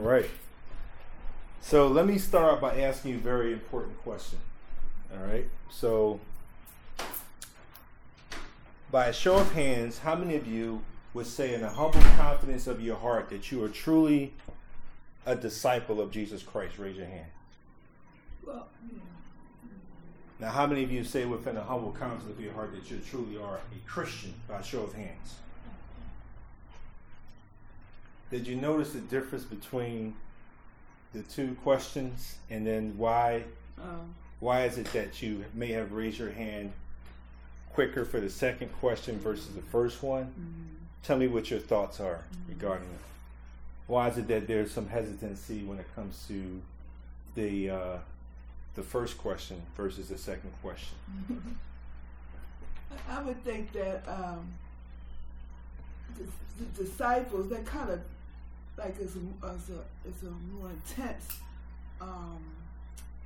All right. So let me start out by asking you a very important question. All right. So, by a show of hands, how many of you would say, in the humble confidence of your heart, that you are truly a disciple of Jesus Christ? Raise your hand. Well, now, how many of you say within a humble confidence of your heart that you truly are a Christian by a show of hands? Did you notice the difference between the two questions and then why oh. why is it that you may have raised your hand quicker for the second question versus the first one? Mm-hmm. Tell me what your thoughts are mm-hmm. regarding it. Why is it that there's some hesitancy when it comes to the uh, the first question versus the second question? I would think that um, the, the disciples they kind of like it's a, it's a, it's a more intense, um,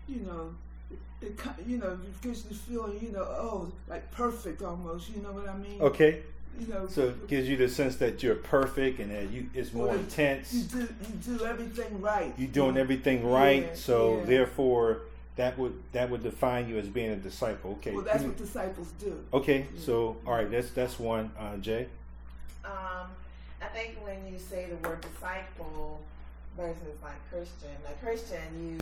you know, it, it, you know, it gives you feeling, you know, oh, like perfect almost. You know what I mean? Okay. You know, so it gives you the sense that you're perfect and that you it's more intense. You do you do everything right. You're doing everything right, yeah, so yeah. therefore that would that would define you as being a disciple. Okay. Well, that's what disciples do. Okay, yeah. so all right, that's that's one. Uh, Jay. Um, I think when you say the word disciple versus like Christian, like Christian, you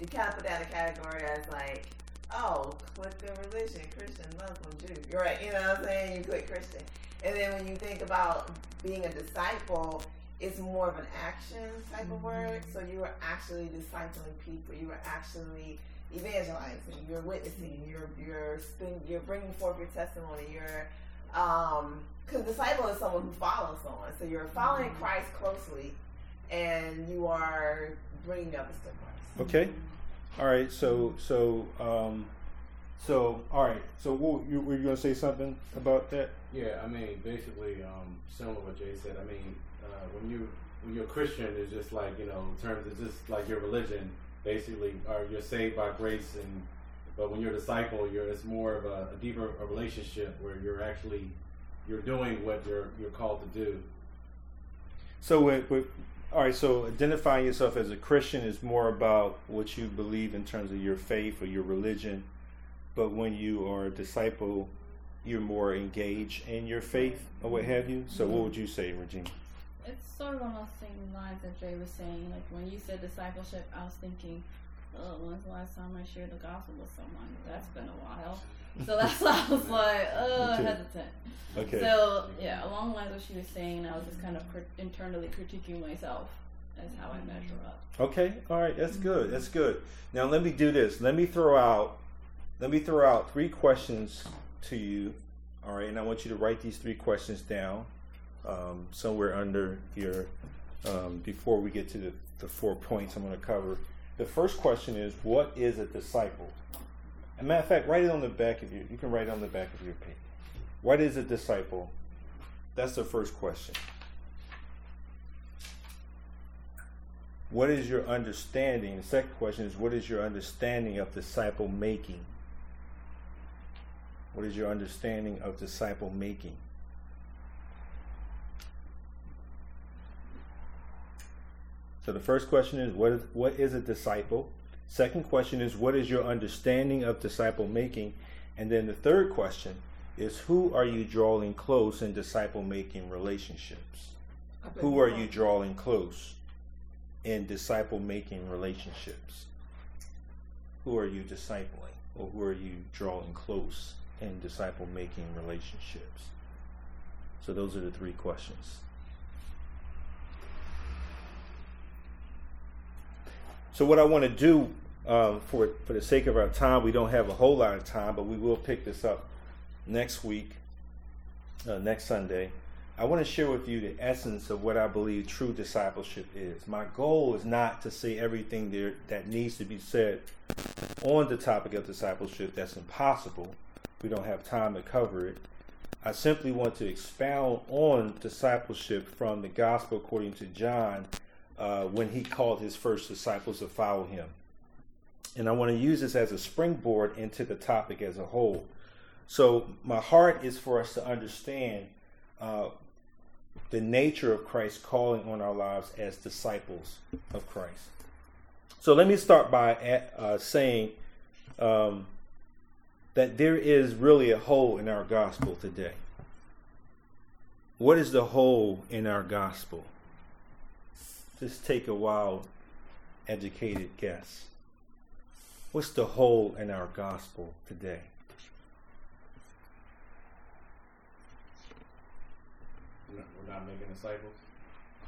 you kind of put that in a category as like, oh, click the religion, Christian, Muslim, Jew. You're right, you know what I'm saying? You click Christian. And then when you think about being a disciple, it's more of an action type of word. So you are actually discipling people. You are actually evangelizing. You're witnessing. You're you're you're bringing forth your testimony. You're um, because disciple is someone who follows someone. So you're following mm-hmm. Christ closely, and you are bringing others to Christ. Okay. All right. So so um, so all right. So what, you were you going to say something about that? Yeah. I mean, basically, um, similar to what Jay said. I mean, uh, when you when you're a Christian, it's just like you know, in terms of just like your religion, basically, or you're saved by grace and but when you're a disciple, you're it's more of a, a deeper a relationship where you're actually you're doing what you're you're called to do. So with, with all right, so identifying yourself as a Christian is more about what you believe in terms of your faith or your religion, but when you are a disciple, you're more engaged in your faith or what have you. So what would you say, Regina? It's sort of on the same lines that Jay was saying. Like when you said discipleship, I was thinking oh, when's the last time I shared the gospel with someone? That's been a while. So that's why I was like, okay. hesitant. Okay. So yeah, along the lines of what she was saying, I was just kind of crit- internally critiquing myself as how I measure up. Okay, all right, that's good. That's good. Now let me do this. Let me throw out. Let me throw out three questions to you. All right, and I want you to write these three questions down um, somewhere under here um, before we get to the, the four points I'm going to cover. The first question is, what is a disciple? As a matter of fact, write it on the back of your. You can write it on the back of your paper. What is a disciple? That's the first question. What is your understanding? The second question is, what is your understanding of disciple making? What is your understanding of disciple making? So the first question is what is what is a disciple? Second question is what is your understanding of disciple making? And then the third question is who are you drawing close in disciple making relationships? Who are you drawing close in disciple making relationships? Who are you discipling or who are you drawing close in disciple making relationships? So those are the three questions. So what I want to do um, for for the sake of our time, we don't have a whole lot of time, but we will pick this up next week, uh, next Sunday. I want to share with you the essence of what I believe true discipleship is. My goal is not to say everything there that needs to be said on the topic of discipleship. That's impossible. We don't have time to cover it. I simply want to expound on discipleship from the gospel according to John uh, when he called his first disciples to follow him. And I want to use this as a springboard into the topic as a whole. So, my heart is for us to understand uh, the nature of Christ calling on our lives as disciples of Christ. So let me start by uh, saying um, that there is really a hole in our gospel today. What is the hole in our gospel? Just take a wild, educated guess. What's the hole in our gospel today? We're not making disciples.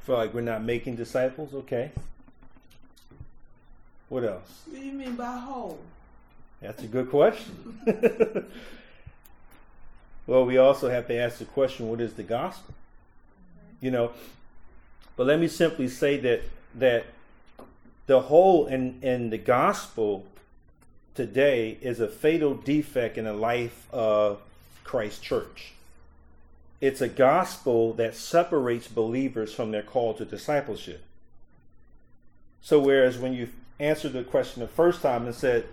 Feel like we're not making disciples? Okay. What else? What do you mean by hole? That's a good question. well, we also have to ask the question what is the gospel? You know, but let me simply say that that the hole in, in the gospel today is a fatal defect in the life of Christ Church. It's a gospel that separates believers from their call to discipleship. So, whereas when you answered the question the first time and said,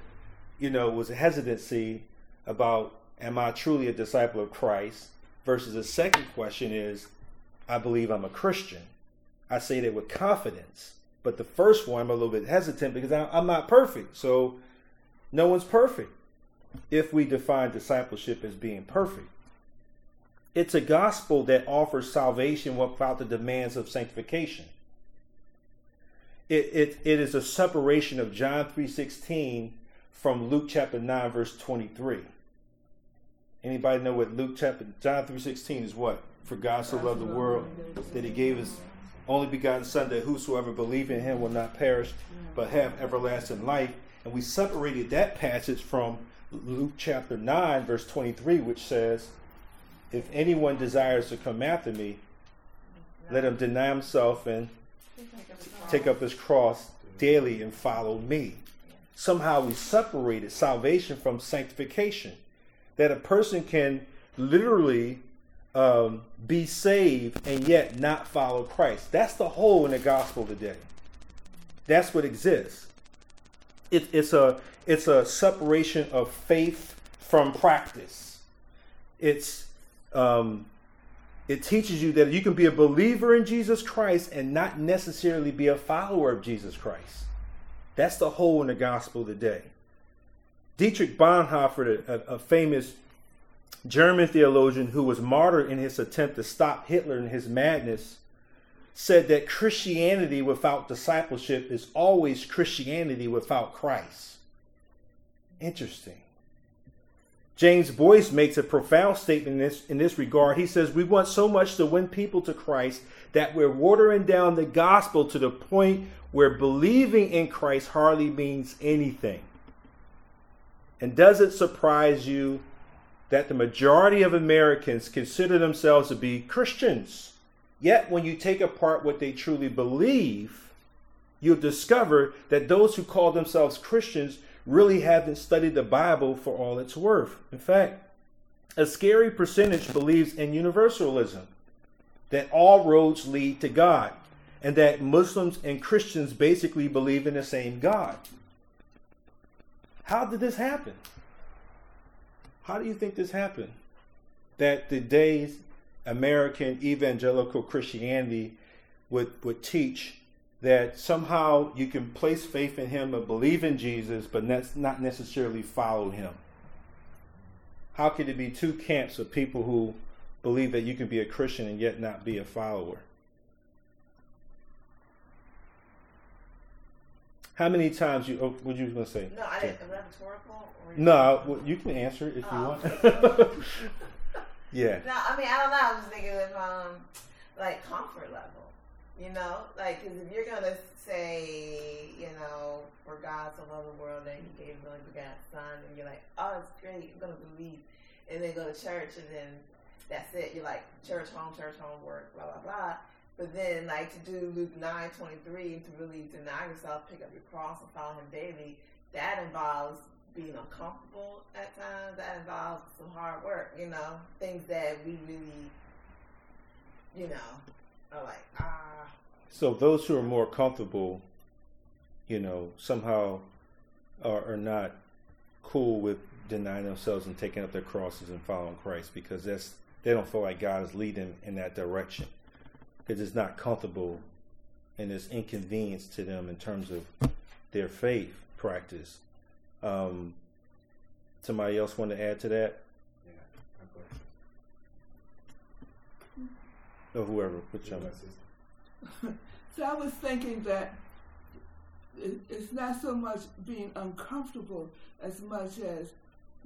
you know, was a hesitancy about, am I truly a disciple of Christ? Versus the second question is, I believe I'm a Christian. I say that with confidence. But the first one, I'm a little bit hesitant because I'm not perfect. So, no one's perfect if we define discipleship as being perfect. It's a gospel that offers salvation without the demands of sanctification. It, it, it is a separation of John 3.16 from Luke chapter 9, verse 23. Anybody know what Luke chapter, John 3.16 is what? For God so loved the world that he gave his only begotten son that whosoever believe in him will not perish but have everlasting life. And we separated that passage from Luke chapter 9, verse 23, which says, If anyone desires to come after me, let him deny himself and take up his cross daily and follow me. Somehow we separated salvation from sanctification. That a person can literally um, be saved and yet not follow Christ. That's the hole in the gospel today. That's what exists it, it's a it's a separation of faith from practice. It's um, it teaches you that you can be a believer in Jesus Christ and not necessarily be a follower of Jesus Christ. That's the hole in the gospel today. Dietrich Bonhoeffer, a, a famous German theologian who was martyred in his attempt to stop Hitler in his madness, said that Christianity without discipleship is always Christianity without Christ. Interesting. James Boice makes a profound statement in this, in this regard. He says, We want so much to win people to Christ that we're watering down the gospel to the point where believing in Christ hardly means anything. And does it surprise you that the majority of Americans consider themselves to be Christians? Yet, when you take apart what they truly believe, you'll discover that those who call themselves Christians really haven't studied the Bible for all it's worth. In fact, a scary percentage believes in universalism, that all roads lead to God, and that Muslims and Christians basically believe in the same God. How did this happen? How do you think this happened? That the days American evangelical Christianity would, would teach that somehow you can place faith in him and believe in Jesus, but not necessarily follow him. How could it be two camps of people who believe that you can be a Christian and yet not be a follower? How many times you? Oh, what you going to say? No, I didn't. Rhetorical. No, well, you can answer it if oh. you want. Yeah. No, I mean I don't know. I was thinking of um like comfort level. You know, like because if you're gonna say, you know, for God to love the world and He gave His only begotten Son, and you're like, oh, it's great, I'm gonna believe, and then go to church, and then that's it. You're like church, home, church, home, work, blah blah blah. But then, like to do Luke nine twenty three, to really deny yourself, pick up your cross, and follow Him daily, that involves being uncomfortable at times. That involves some hard work, you know, things that we really, you know, are like, ah. So those who are more comfortable, you know, somehow are, are not cool with denying themselves and taking up their crosses and following Christ because that's they don't feel like God is leading in that direction. Because it's not comfortable and it's inconvenience to them in terms of their faith practice. Um, somebody else want to add to that? Yeah. Or whoever, whichever. So I was thinking that it's not so much being uncomfortable as much as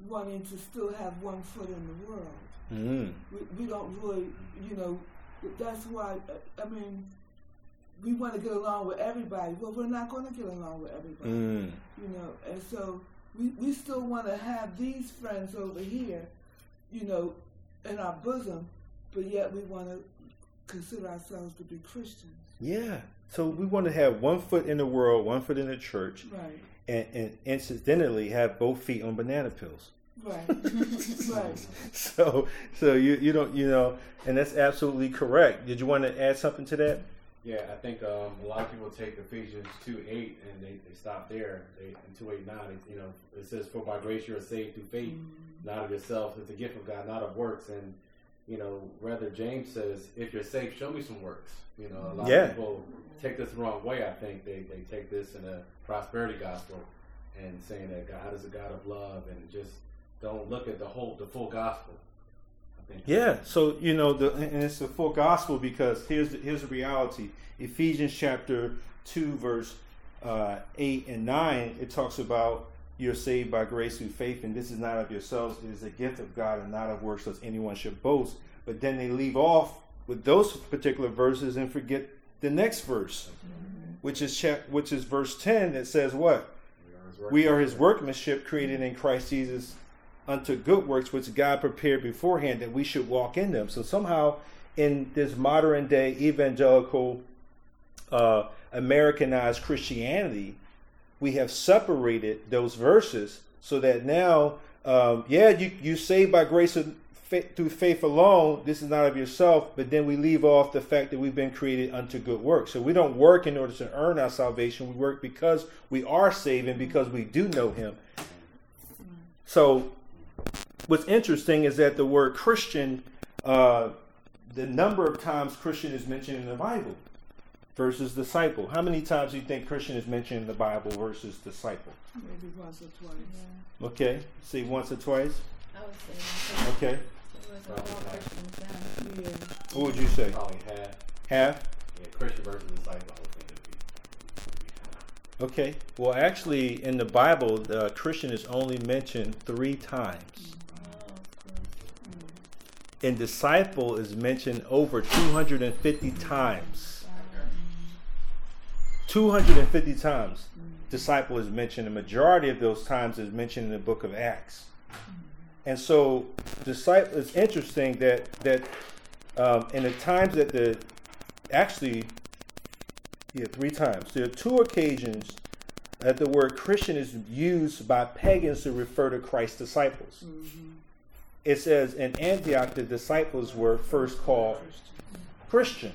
wanting to still have one foot in the world. Mm. We, we don't really, you know, that's why, I mean, we want to get along with everybody. Well, we're not going to get along with everybody, Mm. you know, and so we, we still want to have these friends over here, you know, in our bosom, but yet we want to consider ourselves to be Christians. Yeah. So we want to have one foot in the world, one foot in the church, Right. and, and incidentally have both feet on banana pills. Right. right. So, so you you don't you know, and that's absolutely correct. Did you want to add something to that? Yeah, I think um, a lot of people take Ephesians two eight and they, they stop there. They in two eight nine, it, you know, it says, "For by grace you are saved through faith, not of yourself. It's a gift of God, not of works." And you know, rather James says, "If you're saved, show me some works." You know, a lot Yeah. of people take this the wrong way. I think they they take this in a prosperity gospel and saying that God is a God of love and just don't look at the whole the full gospel. Yeah. So you know, the and it's the full gospel because here's the, here's the reality. Ephesians chapter two, verse uh, eight and nine, it talks about you're saved by grace through faith, and this is not of yourselves; it is a gift of God, and not of works, lest anyone should boast. But then they leave off with those particular verses and forget the next verse, which is chap- which is verse ten that says what? We are his workmanship created in Christ Jesus unto good works which God prepared beforehand that we should walk in them. So somehow in this modern day evangelical uh, Americanized Christianity, we have separated those verses so that now, um, yeah, you you saved by grace of through faith alone. This is not of yourself, but then we leave off the fact that we've been created unto good works. So we don't work in order to earn our salvation. We work because we are saved and because we do know Him. So what's interesting is that the word Christian, uh, the number of times Christian is mentioned in the Bible versus disciple. How many times do you think Christian is mentioned in the Bible versus disciple? Maybe once or twice. Yeah, Okay, see once or twice. I would say that. Okay, It was all Christians then. Yeah. what would you say? Probably half. Half. Yeah, Christian versus disciple. I would think it'd be, it'd be half. Okay. Well, actually, in the Bible, the Christian is only mentioned three times. And disciple is mentioned over 250 times. 250 times disciple is mentioned. The majority of those times is mentioned in the book of Acts. And so, disciple. It's interesting that that um, in the times that the actually, yeah, three times. There are two occasions that the word Christian is used by pagans to refer to Christ's disciples. It says in Antioch the disciples were first called Christians.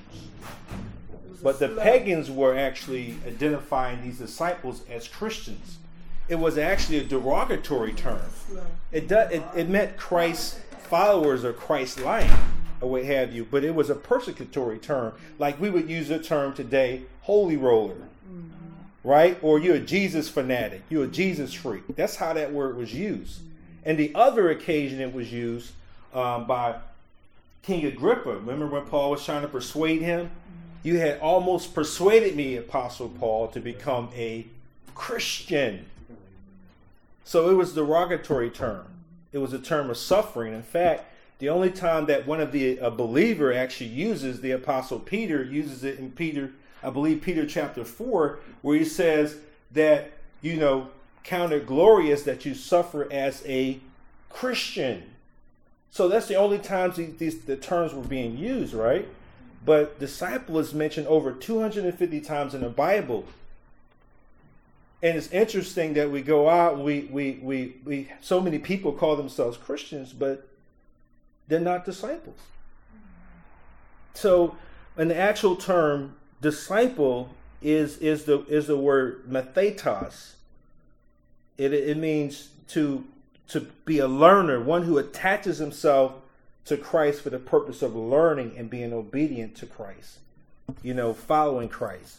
But the pagans were actually identifying these disciples as Christians. It was actually a derogatory term. It, do, it, it meant Christ's followers or Christ like or what have you, but it was a persecutory term. Like we would use the term today, holy roller, mm-hmm. right? Or you're a Jesus fanatic, you're a Jesus freak. That's how that word was used. And the other occasion it was used um, by King Agrippa. Remember when Paul was trying to persuade him? You had almost persuaded me, Apostle Paul, to become a Christian. So it was derogatory term. It was a term of suffering. In fact, the only time that one of the a believer actually uses the Apostle Peter uses it in Peter, I believe Peter chapter four, where he says that you know count it glorious that you suffer as a Christian. So that's the only times these, these the terms were being used, right? But disciple is mentioned over 250 times in the Bible. And it's interesting that we go out we, we, we, we so many people call themselves Christians, but they're not disciples. So an actual term, disciple, is is the is the word methetos. It it means to to be a learner, one who attaches himself to Christ for the purpose of learning and being obedient to Christ. you know, following Christ.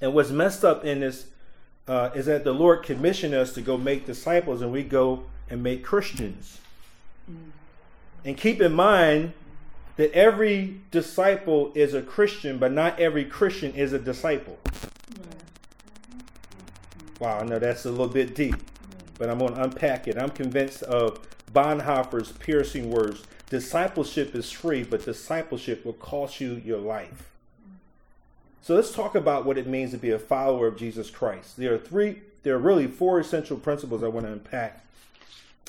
And what's messed up in this uh, is that the Lord commissioned us to go make disciples, and we go and make Christians. Mm. And keep in mind that every disciple is a Christian, but not every Christian is a disciple. Wow, I know that's a little bit deep, but I'm going to unpack it. I'm convinced of Bonhoeffer's piercing words discipleship is free, but discipleship will cost you your life. So let's talk about what it means to be a follower of Jesus Christ. There are three, there are really four essential principles I want to unpack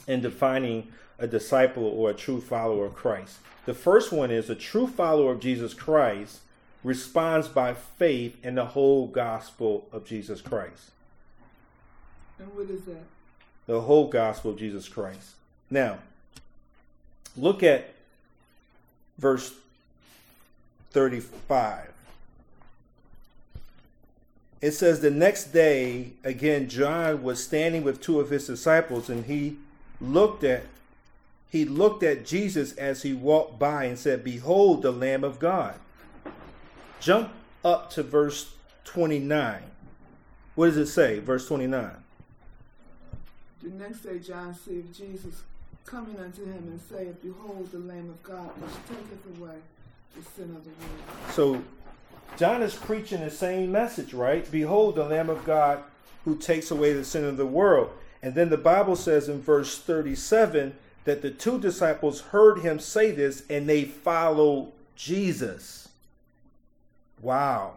in defining a disciple or a true follower of Christ. The first one is a true follower of Jesus Christ responds by faith in the whole gospel of Jesus Christ. And what is that? The whole gospel of Jesus Christ. Now, look at verse 35. It says, The next day, again, John was standing with two of his disciples, and he looked at he looked at Jesus as he walked by and said, Behold the Lamb of God. Jump up to verse 29. What does it say? Verse 29. The next day John seeth Jesus coming unto him and saith, Behold the Lamb of God, which taketh away the sin of the world. So John is preaching the same message, right? Behold the Lamb of God who takes away the sin of the world. And then the Bible says in verse 37 that the two disciples heard him say this and they followed Jesus. Wow.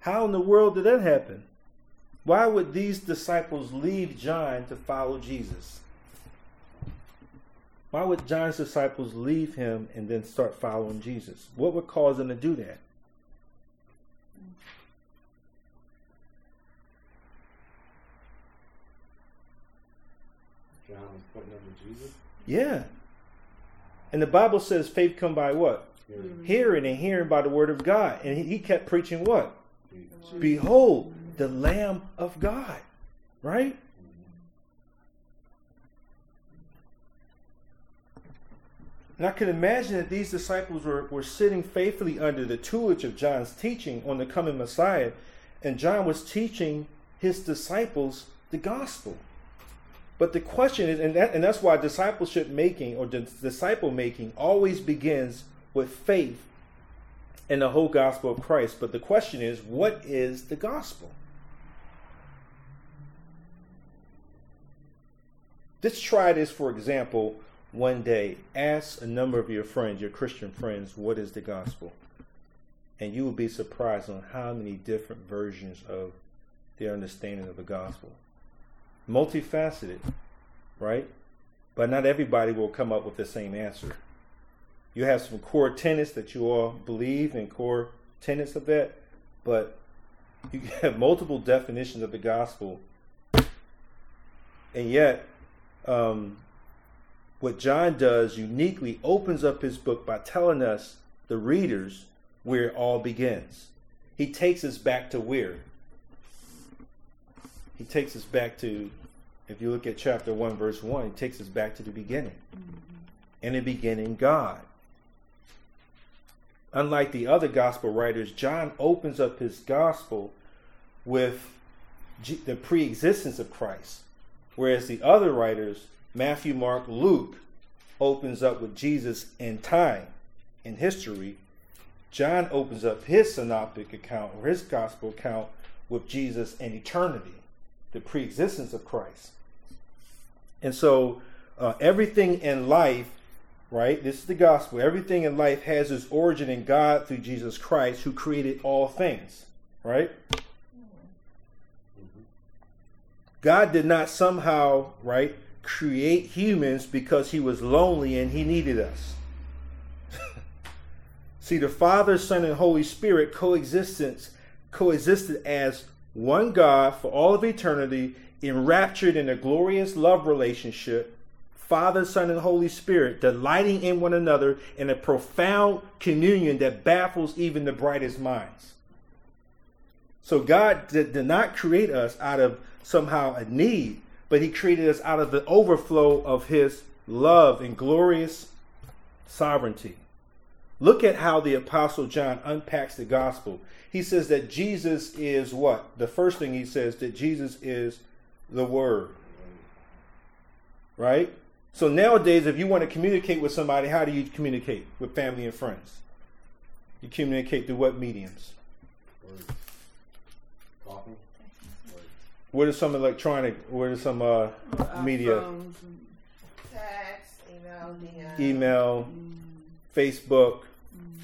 How in the world did that happen? Why would these disciples leave John to follow Jesus? Why would John's disciples leave him and then start following Jesus? What would cause them to do that? John was pointing them to Jesus? Yeah. And the Bible says faith come by what? Hearing, hearing and hearing by the word of God. And he, he kept preaching what? Behold, the Lamb of God. Right? And I can imagine that these disciples were, were sitting faithfully under the tutelage of John's teaching on the coming Messiah, and John was teaching his disciples the gospel. But the question is, and, that, and that's why discipleship making or disciple making always begins with faith in the whole gospel of Christ. But the question is, what is the gospel? Let's try this, for example, one day. Ask a number of your friends, your Christian friends, what is the gospel? And you will be surprised on how many different versions of their understanding of the gospel multifaceted, right? But not everybody will come up with the same answer. You have some core tenets that you all believe and core tenets of that, but you have multiple definitions of the gospel. And yet, um, what John does uniquely opens up his book by telling us, the readers, where it all begins. He takes us back to where? he takes us back to, if you look at chapter 1, verse 1, he takes us back to the beginning. Mm-hmm. In the beginning, God. Unlike the other gospel writers, John opens up his gospel with the pre existence of Christ, whereas the other writers, Matthew, Mark, Luke, opens up with Jesus in time, in history. John opens up his synoptic account or his gospel account with Jesus in eternity the preexistence of Christ. And so uh, everything in life, right? This is the gospel. Everything in life has its origin in God through Jesus Christ, who created all things, right? God did not somehow, right, create humans because he was lonely and he needed us. See, the Father, Son, and Holy Spirit coexistence coexisted as one God for all of eternity, enraptured in a glorious love relationship, Father, Son, and Holy Spirit, delighting in one another in a profound communion that baffles even the brightest minds. So God did, did not create us out of somehow a need, but He created us out of the overflow of His love and glorious sovereignty. Look at how the Apostle John unpacks the gospel. He says that Jesus is what? The first thing he says that Jesus is the Word. Right? So nowadays, if you want to communicate with somebody, how do you communicate with family and friends? You communicate through what mediums? What are some electronic? What are some uh, Or media? phones Text, email, DM. Email, mm, Facebook,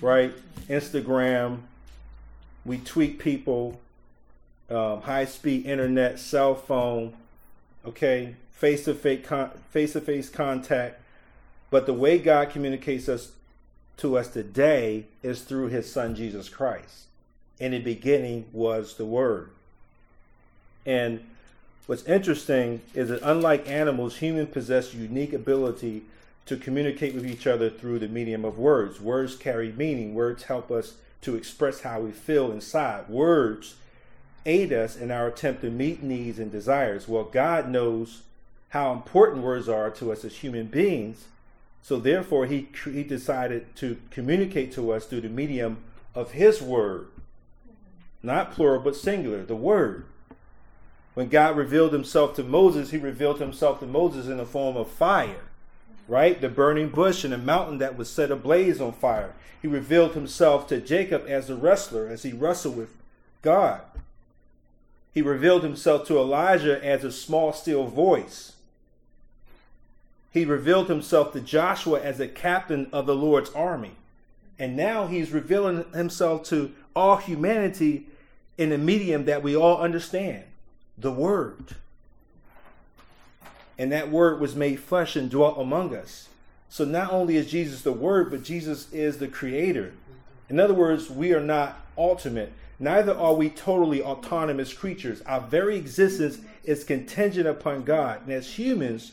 right? Instagram. We tweet people. Um, high speed internet, cell phone. Okay, face to face face to face contact. But the way God communicates us to us today is through His Son Jesus Christ. In the beginning was the Word. And what's interesting is that unlike animals, humans possess unique ability to communicate with each other through the medium of words. Words carry meaning. Words help us to express how we feel inside. Words aid us in our attempt to meet needs and desires. Well, God knows how important words are to us as human beings. So therefore, he, he decided to communicate to us through the medium of his word. Not plural, but singular, the word. When God revealed himself to Moses, he revealed himself to Moses in the form of fire right? The burning bush and the mountain that was set ablaze on fire. He revealed himself to Jacob as a wrestler as he wrestled with God. He revealed himself to Elijah as a small, still voice. He revealed himself to Joshua as a captain of the Lord's army. And now he's revealing himself to all humanity in a medium that we all understand the Word and that word was made flesh and dwelt among us. So not only is Jesus the word, but Jesus is the creator. In other words, we are not ultimate. Neither are we totally autonomous creatures. Our very existence is contingent upon God. And as humans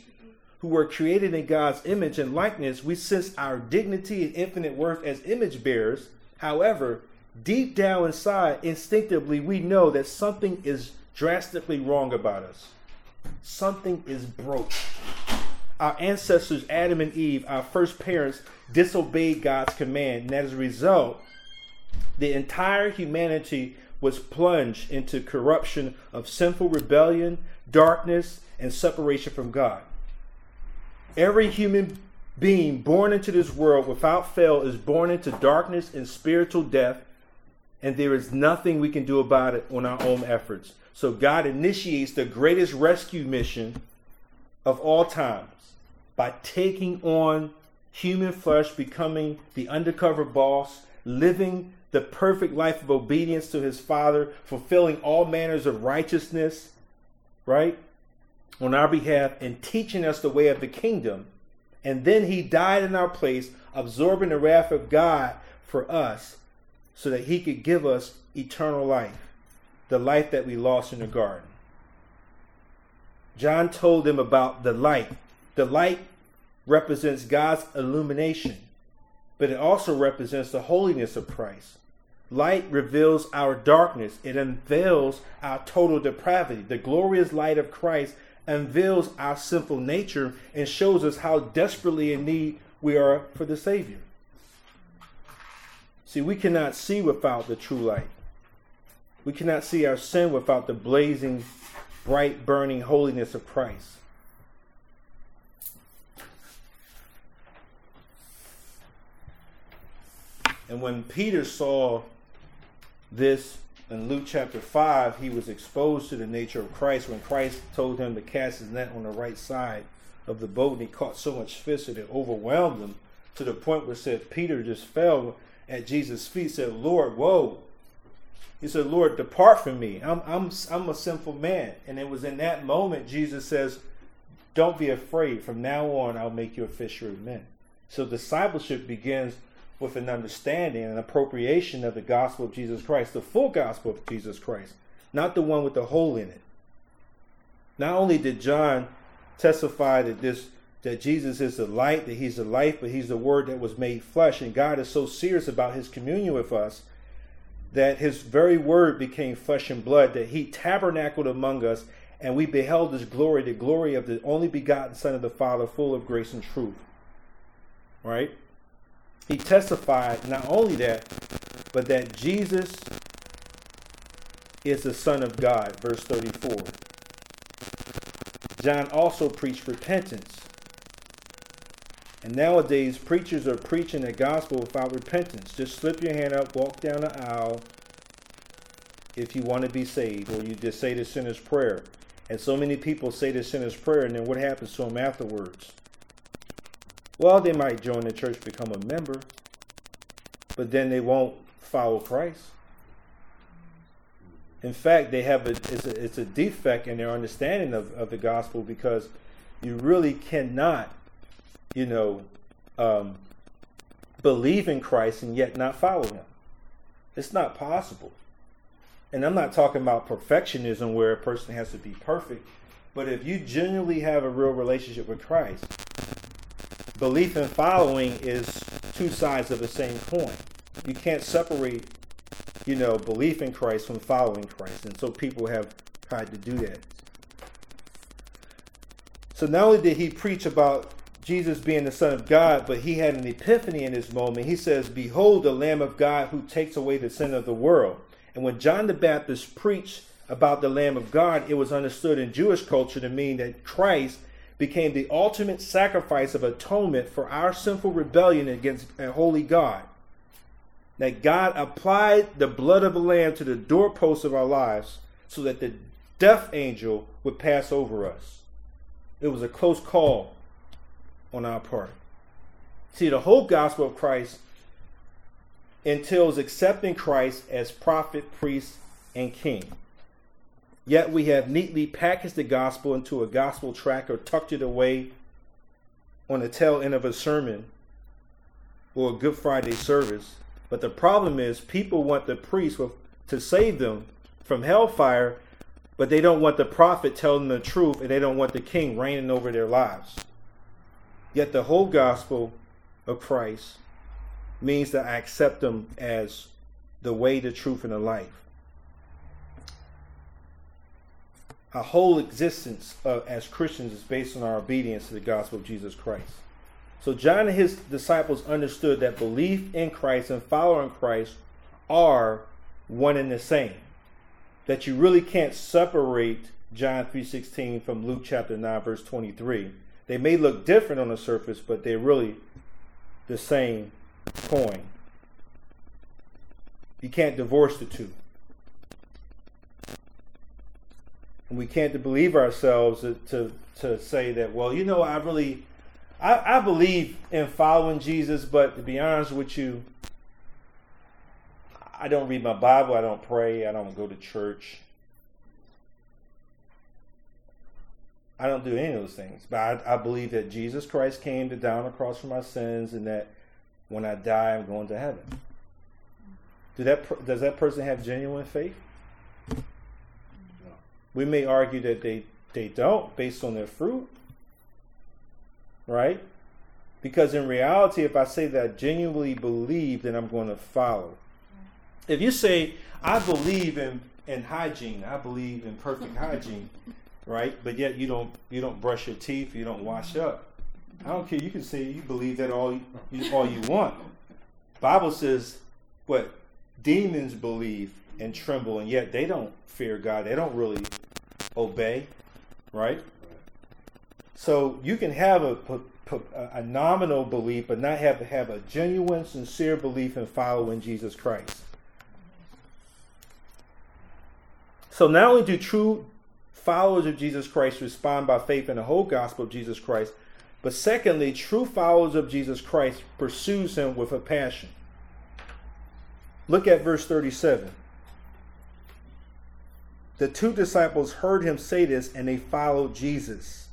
who were created in God's image and likeness, we sense our dignity and infinite worth as image bearers. However, deep down inside, instinctively, we know that something is drastically wrong about us something is broke. Our ancestors, Adam and Eve, our first parents, disobeyed God's command, and as a result, the entire humanity was plunged into corruption of sinful rebellion, darkness, and separation from God. Every human being born into this world without fail is born into darkness and spiritual death, and there is nothing we can do about it on our own efforts. So God initiates the greatest rescue mission of all times by taking on human flesh, becoming the undercover boss, living the perfect life of obedience to his Father, fulfilling all manners of righteousness, right? On our behalf, and teaching us the way of the kingdom. And then he died in our place, absorbing the wrath of God for us, so that he could give us eternal life the life that we lost in the garden. John told them about the light. The light represents God's illumination, but it also represents the holiness of Christ. Light reveals our darkness, it unveils our total depravity. The glorious light of Christ unveils our sinful nature and shows us how desperately in need we are for the Savior. See, we cannot see without the true light. We cannot see our sin without the blazing, bright, burning holiness of Christ. And when Peter saw this in Luke chapter 5, he was exposed to the nature of Christ when Christ told him to cast his net on the right side of the boat, and he caught so much fish that it overwhelmed him to the point where said Peter just fell at Jesus' feet, said, Lord, whoa. He said, Lord, depart from me. I'm, I'm, I'm a sinful man. And it was in that moment Jesus says, Don't be afraid. From now on, I'll make you a fisher of men. So discipleship begins with an understanding and appropriation of the gospel of Jesus Christ, the full gospel of Jesus Christ, not the one with the hole in it. Not only did John testify that this that Jesus is the light, that he's the life, but he's the word that was made flesh, and God is so serious about his communion with us that his very word became flesh and blood, that he tabernacled among us, and we beheld his glory, the glory of the only begotten Son of the Father, full of grace and truth. Right? he testified not only that, but that Jesus is the Son of God, verse 34. John also preached repentance. And nowadays, preachers are preaching the gospel without repentance. Just slip your hand up, walk down the aisle if you want to be saved, or you just say the sinner's prayer. And so many people say the sinner's prayer, and then what happens to them afterwards? Well, they might join the church, become a member, but then they won't follow Christ. In fact, they have a it's a, it's a defect in their understanding of, of the gospel because you really cannot, you know, um, believe in Christ and yet not follow him. It's not possible. And I'm not talking about perfectionism where a person has to be perfect, but if you genuinely have a real relationship with Christ, belief and following is two sides of the same coin. You can't separate you know, belief in Christ from following Christ. And so people have tried to do that. So not only did he preach about Jesus being the Son of God, but he had an epiphany in this moment. He says, Behold the Lamb of God who takes away the sin of the world. And when John the Baptist preached about the Lamb of God, it was understood in Jewish culture to mean that Christ became the ultimate sacrifice of atonement for our sinful rebellion against a holy God that God applied the blood of the Lamb to the doorposts of our lives so that the death angel would pass over us. It was a close call on our part. See, the whole gospel of Christ entails accepting Christ as prophet, priest, and king. Yet we have neatly packaged the gospel into a gospel tract or tucked it away on the tail end of a sermon or a Good Friday service but the problem is, people want the priest to save them from hellfire, but they don't want the prophet telling them the truth, and they don't want the king reigning over their lives. Yet the whole gospel of Christ means that I accept them as the way, the truth, and the life. Our whole existence uh, as Christians is based on our obedience to the gospel of Jesus Christ. So John and his disciples understood that belief in Christ and following Christ are one and the same. That you really can't separate John 3:16 from Luke chapter 9 verse 23. They may look different on the surface, but they're really the same coin. You can't divorce the two. And we can't believe ourselves to, to, to say that, well, you know, I really I, I believe in following Jesus, but to be honest with you, I don't read my Bible. I don't pray. I don't go to church. I don't do any of those things. But I, I believe that Jesus Christ came to down across for my sins, and that when I die, I'm going to heaven. Do that? Does that person have genuine faith? We may argue that they they don't, based on their fruit right? Because in reality, if I say that I genuinely believe, then I'm going to follow. If you say, I believe in, in hygiene, I believe in perfect hygiene, right? But yet you don't you don't brush your teeth, you don't wash up. I don't care. You can say you believe that all you, all you want. Bible says what demons believe and tremble, and yet they don't fear God. They don't really obey, right? So you can have a, a, nominal belief, but not have have a genuine, sincere belief in following Jesus Christ. So not only do true followers of Jesus Christ respond by faith in the whole gospel of Jesus Christ, but secondly, true followers of Jesus Christ pursues him with a passion. Look at verse 37. The two disciples heard him say this and they followed Jesus.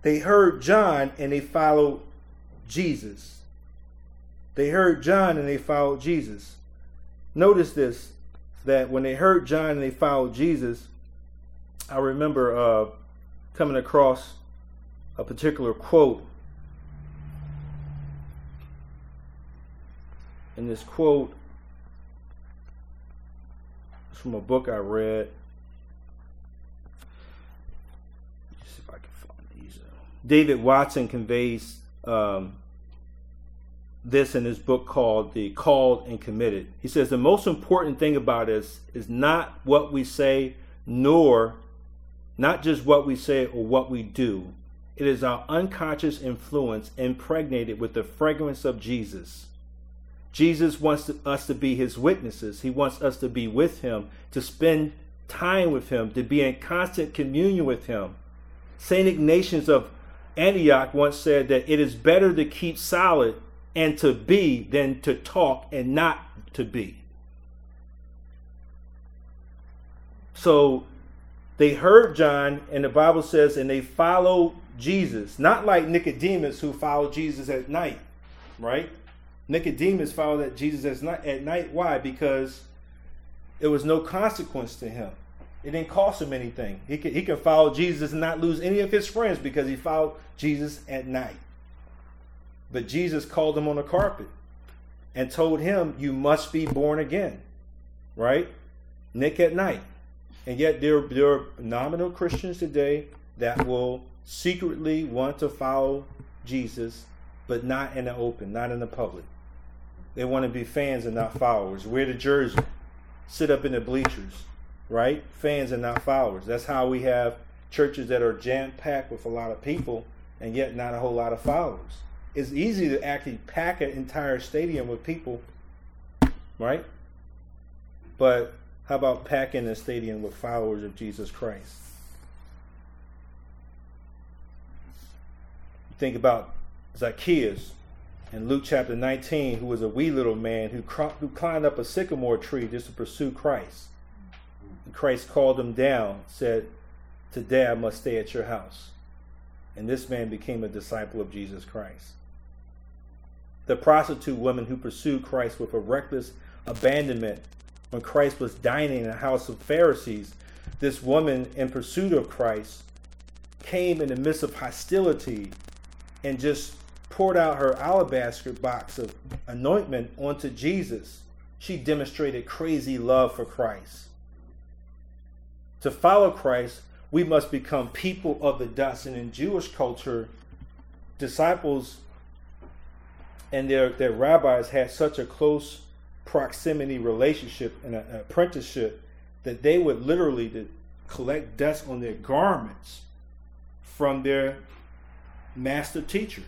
They heard John and they followed Jesus. They heard John and they followed Jesus. Notice this that when they heard John and they followed Jesus, I remember uh, coming across a particular quote. And this quote is from a book I read. David Watson conveys um, this in his book called The Called and Committed. He says the most important thing about us is not what we say, nor not just what we say or what we do. It is our unconscious influence impregnated with the fragrance of Jesus. Jesus wants us to be his witnesses. He wants us to be with him, to spend time with him, to be in constant communion with him. St. Ignatius of Antioch once said that it is better to keep silent and to be than to talk and not to be. So they heard John, and the Bible says, and they followed Jesus. Not like Nicodemus who followed Jesus at night, right? Nicodemus followed that Jesus at night. Why? Because there was no consequence to him. It didn't cost him anything. He could, he could follow Jesus and not lose any of his friends because he followed Jesus at night. But Jesus called him on the carpet and told him, You must be born again. Right? Nick at night. And yet there, there are nominal Christians today that will secretly want to follow Jesus, but not in the open, not in the public. They want to be fans and not followers. Wear the jersey, sit up in the bleachers, right? Fans and not followers. That's how we have churches that are jam packed with a lot of people and yet not a whole lot of followers it's easy to actually pack an entire stadium with people, right? But how about packing a stadium with followers of Jesus Christ? Think about Zacchaeus in Luke chapter 19, who was a wee little man who, who climbed up a sycamore tree just to pursue Christ. And Christ called him down, said, Today I must stay at your house. And this man became a disciple of Jesus Christ the prostitute woman who pursued Christ with a reckless abandonment when Christ was dining in the house of Pharisees. This woman, in pursuit of Christ, came in the midst of hostility and just poured out her alabaster box of anointment onto Jesus. She demonstrated crazy love for Christ. To follow Christ, we must become people of the dust. And in Jewish culture, disciples and their, their rabbis had such a close proximity relationship and an apprenticeship that they would literally collect dust on their garments from their master teacher.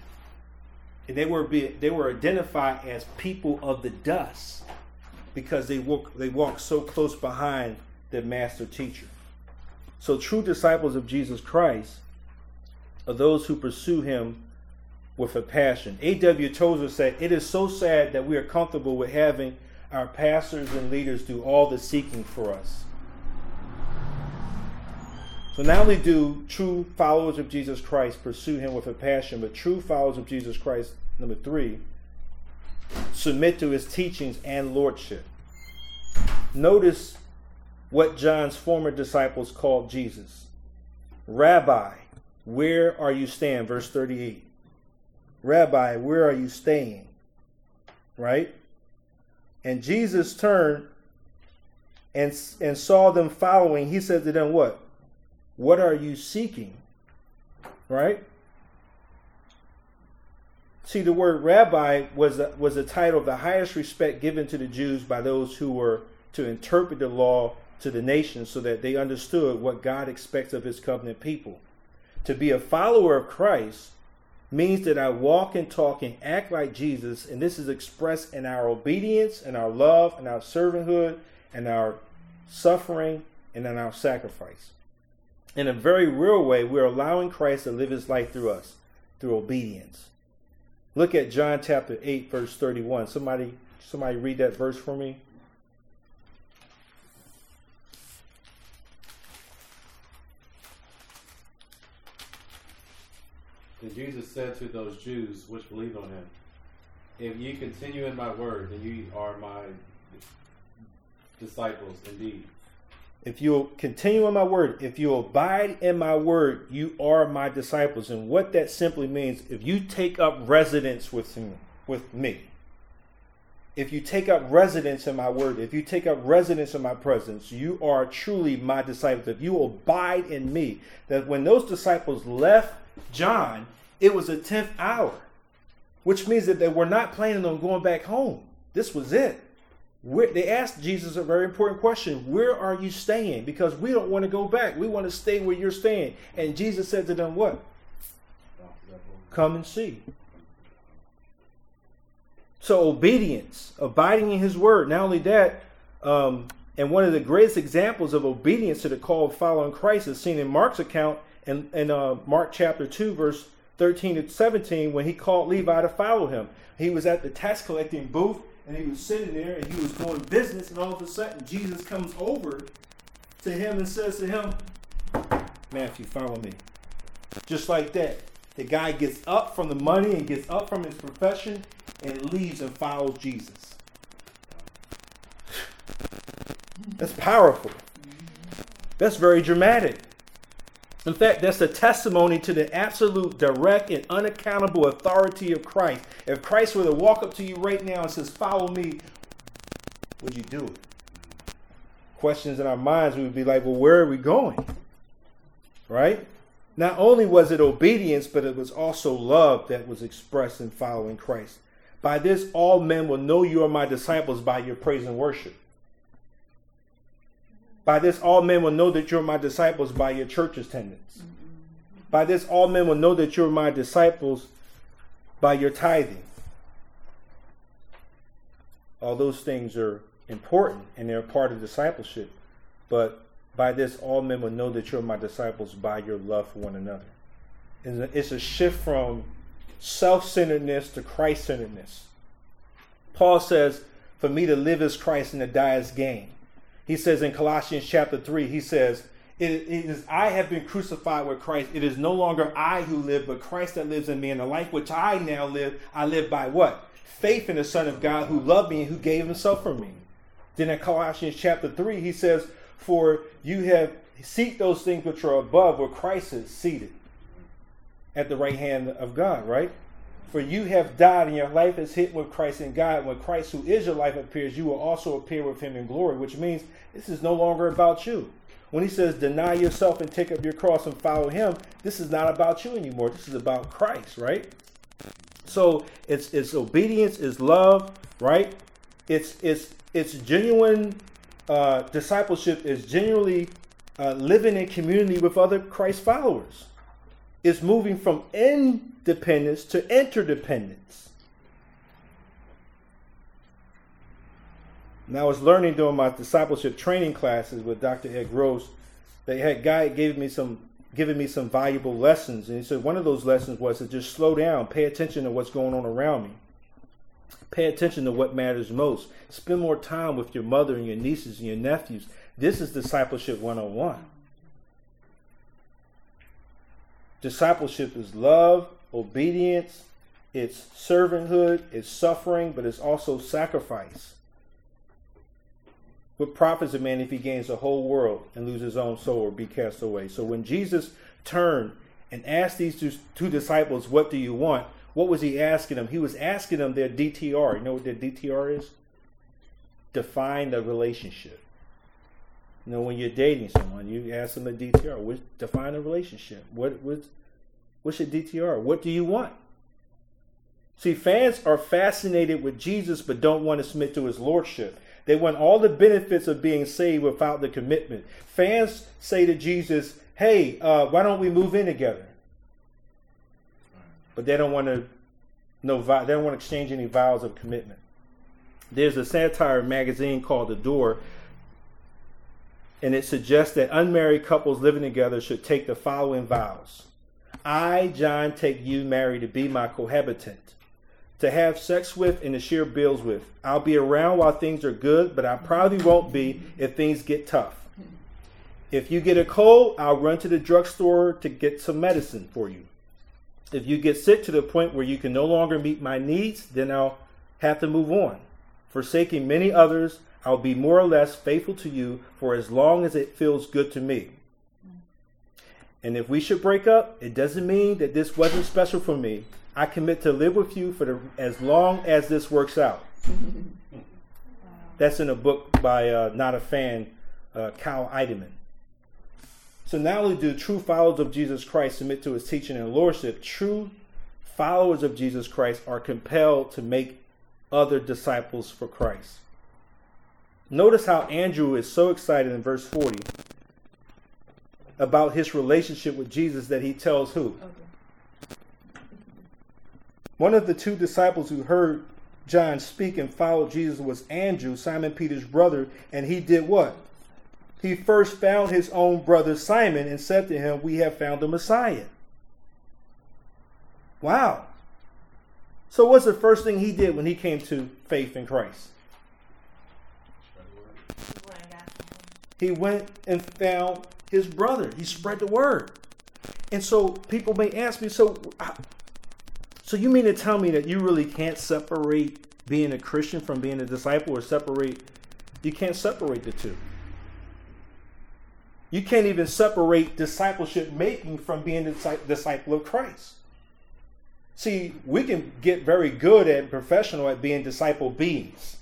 And they were be, they were identified as people of the dust because they walk they walk so close behind their master teacher. So true disciples of Jesus Christ are those who pursue him with a passion. A.W. Tozer said, It is so sad that we are comfortable with having our pastors and leaders do all the seeking for us. So not only do true followers of Jesus Christ pursue him with a passion, but true followers of Jesus Christ, number three, submit to his teachings and lordship. Notice what John's former disciples called Jesus. Rabbi, where are you staying? Verse 38. Rabbi, where are you staying? Right? And Jesus turned and, and saw them following. He said to them, What? What are you seeking? Right? See, the word rabbi was a, was a title of the highest respect given to the Jews by those who were to interpret the law to the nations so that they understood what God expects of his covenant people. To be a follower of Christ means that I walk and talk and act like Jesus, and this is expressed in our obedience and our love and our servanthood and our suffering and in our sacrifice. In a very real way, we're allowing Christ to live his life through us, through obedience. Look at John chapter 8, verse 31. Somebody, somebody read that verse for me. And Jesus said to those Jews which believed on him, If ye continue in my word, then ye are my disciples indeed. If you continue in my word, if you abide in my word, you are my disciples. And what that simply means, if you take up residence with me, with me, if you take up residence in my word, if you take up residence in my presence, you are truly my disciples. If you abide in me, that when those disciples left John, it was a 10th hour. which means that they were not planning on going back home. This was it. They asked Jesus a very important question Where are you staying? Because we don't want to go back. We want to stay where you're staying. And Jesus said to them, What? Come and see. So, obedience, abiding in his word. Not only that, um, and one of the greatest examples of obedience to the call of following Christ is seen in Mark's account in, in uh, Mark chapter 2, verse 13 to 17, when he called Levi to follow him. He was at the tax collecting booth and he was sitting there and he was doing business, and all of a sudden Jesus comes over to him and says to him, Matthew, follow me. Just like that. The guy gets up from the money and gets up from his profession and leaves and follows Jesus. That's powerful. That's very dramatic. In fact, that's a testimony to the absolute, direct, and unaccountable authority of Christ. If Christ were to walk up to you right now and says, Follow me, would you do it? Questions in our minds, we would be like, Well, where are we going? Right? Not only was it obedience, but it was also love that was expressed in following Christ. By this, all men will know you are my disciples by your praise and worship. By this, all men will know that you're my disciples by your church attendance. By this, all men will know that you're my disciples by your tithing. All those things are important and they're part of discipleship. But by this, all men will know that you're my disciples by your love for one another. It's a shift from self centeredness to Christ centeredness. Paul says, For me to live is Christ and to die is gain. He says in Colossians chapter 3, he says, it, is I have been crucified with Christ. It is no longer I who live, but Christ that lives in me. And the life which I now live, I live by what? Faith in the Son of God who loved me and who gave himself for me. Then in Colossians chapter 3, he says, For you have seek those things which are above where Christ is seated at the right hand of God, right? For you have died, and your life is hidden with Christ in God. When Christ, who is your life, appears, you will also appear with him in glory, which means this is no longer about you. When he says, deny yourself and take up your cross and follow him, this is not about you anymore. This is about Christ, right? So it's it's obedience, it's love, right? It's it's it's genuine uh, discipleship is genuinely uh, living in community with other Christ followers. It's moving from independence to interdependence. And I was learning during my discipleship training classes with Dr. Ed Gross. that had guy gave me some giving me some valuable lessons. And he said one of those lessons was to just slow down, pay attention to what's going on around me. Pay attention to what matters most. Spend more time with your mother and your nieces and your nephews. This is discipleship 101. Discipleship is love, obedience, it's servanthood, it's suffering, but it's also sacrifice. What profits a man if he gains the whole world and loses his own soul or be cast away? So when Jesus turned and asked these two, disciples, What do you want? What was he asking them? He was asking them their DTR. You know what their DTR is? Define the relationship. You know, when you're dating someone, you ask them a DTR. What, define a relationship. What, what's, What's your DTR? What do you want? See, fans are fascinated with Jesus but don't want to submit to his lordship. They want all the benefits of being saved without the commitment. Fans say to Jesus, hey, uh, why don't we move in together? But they don't want to no they don't want to exchange any vows of commitment. There's a satire magazine called The Door, and it suggests that unmarried couples living together should take the following vows. I, John, take you, Mary, to be my cohabitant, to have sex with and to share bills with. I'll be around while things are good, but I probably won't be if things get tough. If you get a cold, I'll run to the drugstore to get some medicine for you. If you get sick to the point where you can no longer meet my needs, then I'll have to move on. Forsaking many others, I'll be more or less faithful to you for as long as it feels good to me. And if we should break up, it doesn't mean that this wasn't special for me. I commit to live with you for the, as long as this works out. That's in a book by uh, not a fan, uh, Kyle Idleman. So not only do true followers of Jesus Christ submit to his teaching and lordship, true followers of Jesus Christ are compelled to make other disciples for Christ. Notice how Andrew is so excited in verse 40 about his relationship with Jesus that he tells who? Okay. One of the two disciples who heard John speak and followed Jesus was Andrew, Simon Peter's brother, and he did what? He first found his own brother Simon and said to him, We have found the Messiah. Wow. So, what's the first thing he did when he came to faith in Christ? People ain't got something. He went and found his brother. He spread the word. And so people may ask me, so, so you mean to tell me that you really can't separate being a Christian from being a disciple, or separate? You can't separate the two. You can't even separate discipleship making from being a disciple of Christ. See, we can get very good at professional at being disciple beings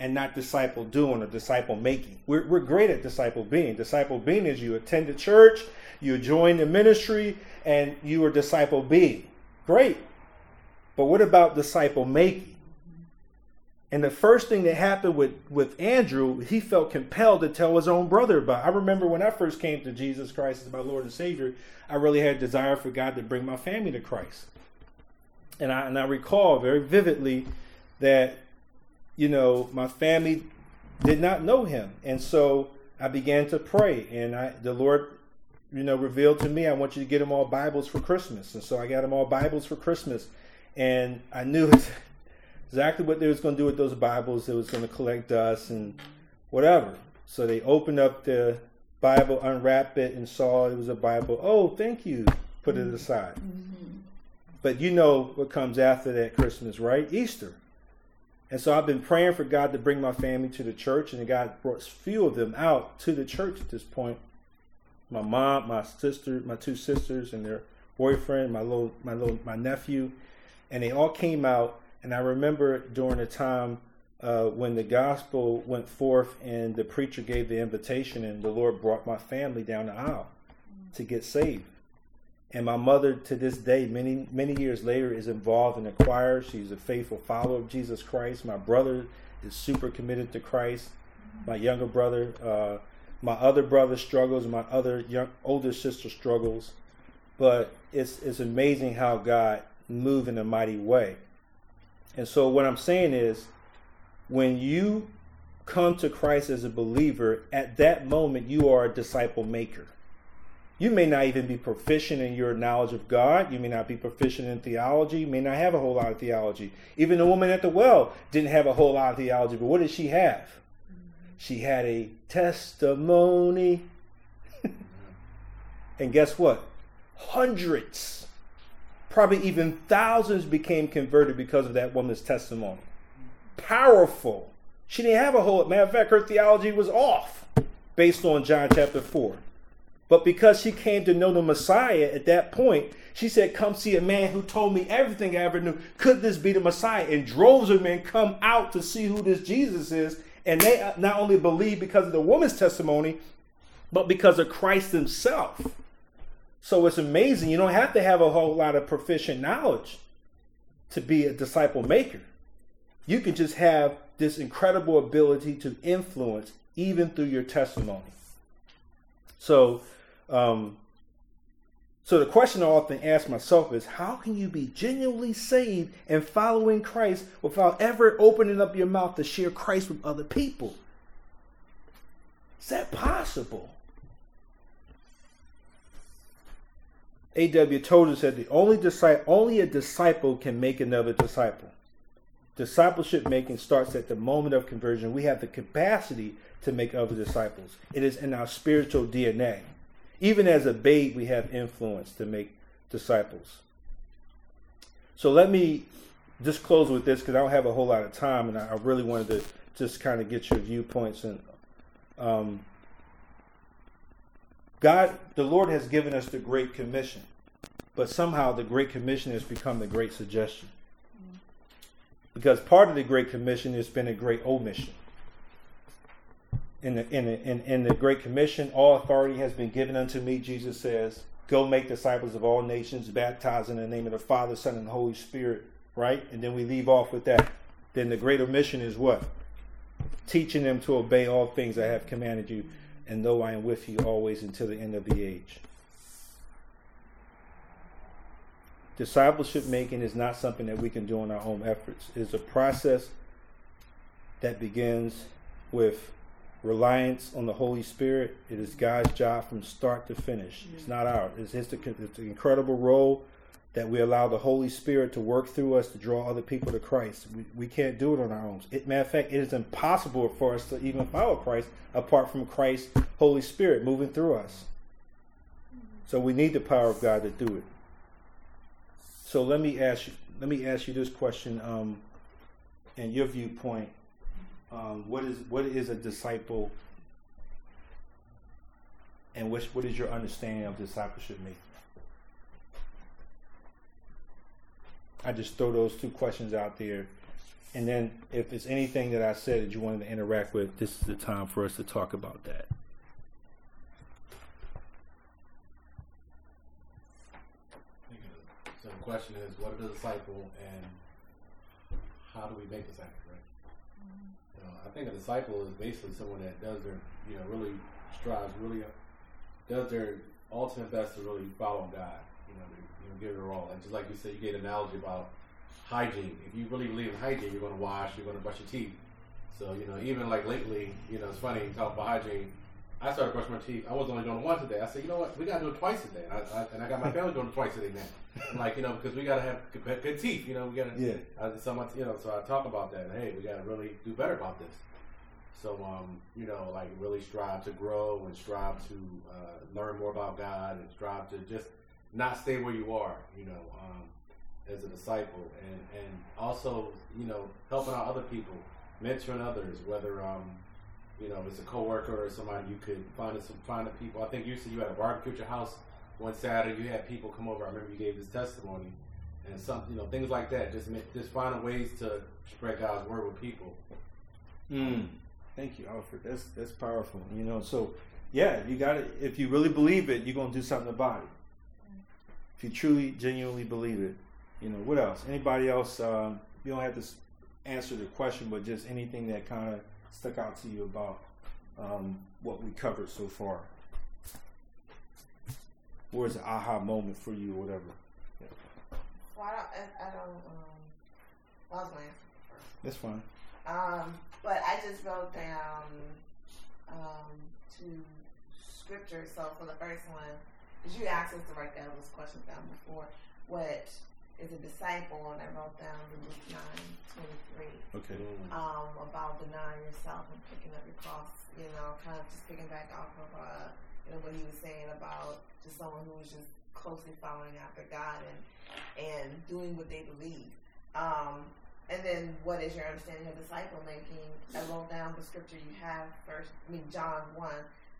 and not disciple doing or disciple making. We're, we're great at disciple being. Disciple being is you attend the church, you join the ministry, and you are disciple being. Great. But what about disciple making? And the first thing that happened with, with Andrew, he felt compelled to tell his own brother about. I remember when I first came to Jesus Christ as my Lord and Savior, I really had a desire for God to bring my family to Christ. And I, and I recall very vividly that you know, my family did not know him. And so I began to pray and I the Lord, you know, revealed to me, I want you to get them all Bibles for Christmas. And so I got them all Bibles for Christmas. And I knew exactly what they was going to do with those Bibles. It was going to collect dust and whatever. So they opened up the Bible, unwrapped it, and saw it was a Bible. Oh, thank you. Put it mm-hmm. aside. Mm-hmm. But you know what comes after that Christmas, right? Easter. And so I've been praying for God to bring my family to the church, and God brought a few of them out to the church at this point. My mom, my sister, my two sisters, and their boyfriend, my little, my little, my nephew, and they all came out. And I remember during the time uh, when the gospel went forth, and the preacher gave the invitation, and the Lord brought my family down the aisle to get saved. And my mother, to this day, many many years later, is involved in the choir. She's a faithful follower of Jesus Christ. My brother is super committed to Christ. My younger brother, uh, my other brother struggles. My other young older sister struggles. But it's it's amazing how God moved in a mighty way. And so what I'm saying is, when you come to Christ as a believer, at that moment you are a disciple maker. You may not even be proficient in your knowledge of God. You may not be proficient in theology. You may not have a whole lot of theology. Even the woman at the well didn't have a whole lot of theology, but what did she have? She had a testimony. and guess what? Hundreds, probably even thousands became converted because of that woman's testimony. Powerful. She didn't have a whole, matter of fact, her theology was off based on John chapter 4. But because she came to know the Messiah at that point, she said, Come see a man who told me everything I ever knew. Could this be the Messiah? And droves of men come out to see who this Jesus is. And they uh, not only believe because of the woman's testimony, but because of Christ himself. So it's amazing. You don't have to have a whole lot of proficient knowledge to be a disciple maker. You can just have this incredible ability to influence even through your testimony. So, um, so the question I often ask myself is, how can you be genuinely saved and following Christ without ever opening up your mouth to share Christ with other people? Is that possible? A.W. Tozer said the only disciple, only a disciple can make another disciple. Discipleship making starts at the moment of conversion. We have the capacity to make other disciples. It is in our spiritual DNA. Even as a babe, we have influence to make disciples. So let me just close with this because I don't have a whole lot of time, and I really wanted to just kind of get your viewpoints. And um, God, the Lord has given us the Great Commission, but somehow the Great Commission has become the Great Suggestion. Because part of the Great Commission has been a great omission in the, in, the, in, in the Great Commission, all authority has been given unto me, Jesus says. go make disciples of all nations, baptize in the name of the Father, Son, and Holy Spirit, right? And then we leave off with that. Then the greater mission is what? Teaching them to obey all things I have commanded you, and though I am with you always until the end of the age. Discipleship making is not something that we can do in our own efforts. It is a process that begins with reliance on the Holy Spirit. It is God's job from start to finish. It's not ours. It's His. It's an incredible role that we allow the Holy Spirit to work through us to draw other people to Christ. We, we can't do it on our own. It, matter of fact, it is impossible for us to even follow Christ apart from Christ's Holy Spirit moving through us. So we need the power of God to do it. So let me ask you. Let me ask you this question. Um, and your viewpoint um, what is what is a disciple, and which what is your understanding of discipleship making? I just throw those two questions out there, and then if there's anything that I said that you wanted to interact with, this is the time for us to talk about that. So the question is, what is a disciple, and how do we make disciples? I think a disciple is basically someone that does their, you know, really strives, really does their ultimate best to really follow God. You know, you know, give it all. And just like you said, you gave an analogy about hygiene. If you really believe in hygiene, you're going to wash, you're going to brush your teeth. So you know, even like lately, you know, it's funny talk about hygiene. I started brushing my teeth. I was only doing it once a day. I said, you know what, we gotta do it twice a day. And I, I, and I got my family doing it twice a day now. I'm like, you know, because we gotta have good, good teeth. You know, we gotta. Yeah. I, so much, you know, so I talk about that. hey, we gotta really do better about this. So, um, you know, like really strive to grow and strive to uh, learn more about God and strive to just not stay where you are, you know, um, as a disciple, and and also, you know, helping out other people, mentoring others, whether um, you know, it's a coworker or somebody you could find some find the people. I think you said you had a barbecue at your house one Saturday. You had people come over. I remember you gave this testimony, and some, you know, things like that. Just just finding ways to spread God's word with people. Mm. Thank you, Alfred. That's that's powerful. You know, so yeah, you got it. If you really believe it, you're gonna do something about it. If you truly, genuinely believe it, you know. What else? Anybody else? Um, you don't have to answer the question, but just anything that kind of stuck out to you about um, what we covered so far. Or is an aha moment for you, or whatever? Yeah. Well, I don't. I, I don't. Um, well, I was going to answer first. That's fine. Um, but I just wrote down um, two scriptures. So for the first one, because you asked us to write down those questions down before, what is a disciple? And I wrote down Luke 9 23. Okay. Um, about denying yourself and picking up your cross. You know, kind of just picking back off of uh, you know what he was saying about just someone who was just closely following after God and and doing what they believe. Um, and then, what is your understanding of disciple making? I wrote down the scripture you have first, I mean, John 1,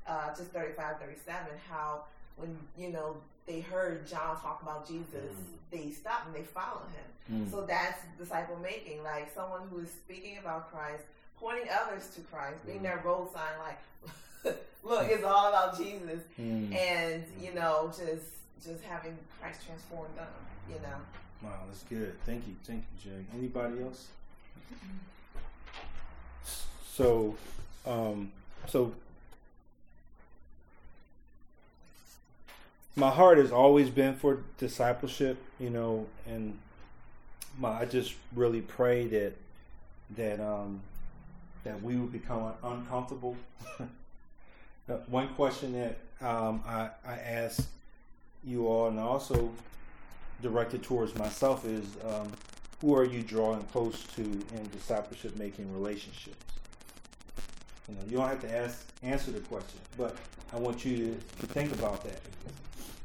uh, just 35, 37, how when, you know, they heard John talk about Jesus, mm. they stopped and they followed him. Mm. So that's disciple making, like someone who is speaking about Christ, pointing others to Christ, being mm. their road sign, like, look, it's all about Jesus, mm. and you know, just just having Christ transform them, you know. Wow, that's good. Thank you, thank you, Jay. Anybody else? So, um, so my heart has always been for discipleship, you know, and my I just really pray that that um that we would become uncomfortable. One question that um, I, I ask you all, and also directed towards myself is um, who are you drawing close to in discipleship making relationships? You know, you don't have to ask answer the question, but I want you to, to think about that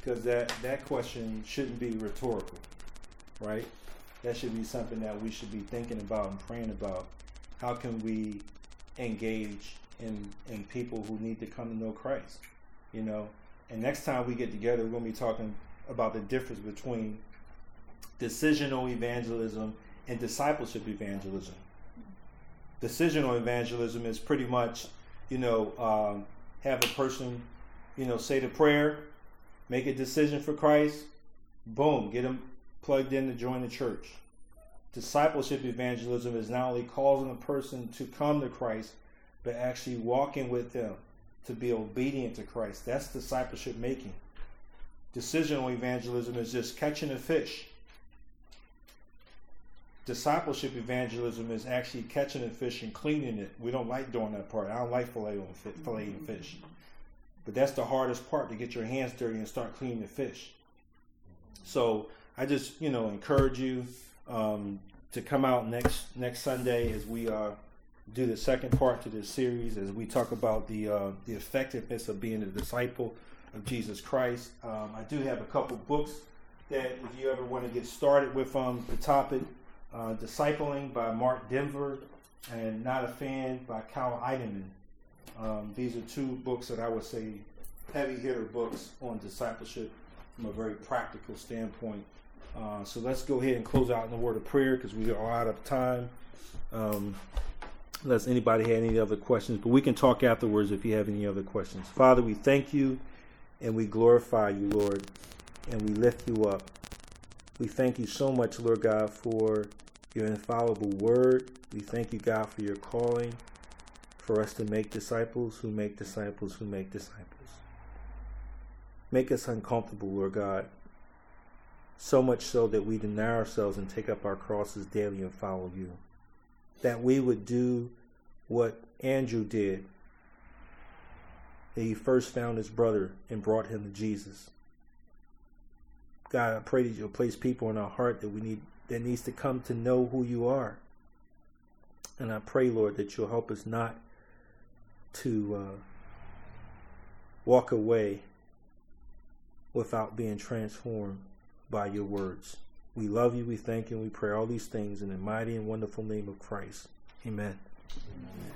because that that question shouldn't be rhetorical, right? That should be something that we should be thinking about and praying about. How can we engage in in people who need to come to know Christ? You know, and next time we get together, we're going to be talking about the difference between decisional evangelism and discipleship evangelism. Decisional evangelism is pretty much, you know, um, have a person, you know, say the prayer, make a decision for Christ, boom, get them plugged in to join the church. Discipleship evangelism is not only causing a person to come to Christ, but actually walking with them to be obedient to Christ. That's discipleship making. Decisional evangelism is just catching a fish. Discipleship evangelism is actually catching a fish and cleaning it. We don't like doing that part. I don't like filleting fish. But that's the hardest part to get your hands dirty and start cleaning the fish. So I just, you know, encourage you um, to come out next next Sunday as we uh, do the second part to this series as we talk about the uh, the effectiveness of being a disciple of Jesus Christ. Um, I do have a couple books that if you ever want to get started with um, the topic, uh, Discipling by Mark Dever and Not a Fan by Kyle Idleman. Um, these are two books that I would say heavy hitter books on discipleship from a very practical standpoint. Uh, so let's go ahead and close out in the word of prayer because we are out of time. Um, unless anybody had any other questions, but we can talk afterwards if you have any other questions. Father, we thank you and we glorify you, Lord, and we lift you up. We thank you so much, Lord God, for your infallible word. We thank you, God, for your calling for us to make disciples who make disciples who make disciples. Make us uncomfortable, Lord God, so much so that we deny ourselves and take up our crosses daily and follow you. That we would do what Andrew did. That he first found his brother and brought him to Jesus. God, I pray that you'll place people in our heart that we need that needs to come to know who you are. And I pray, Lord, that you'll help us not to uh, walk away without being transformed by your words. We love you, we thank you, and we pray all these things in the mighty and wonderful name of Christ. Amen. Amen.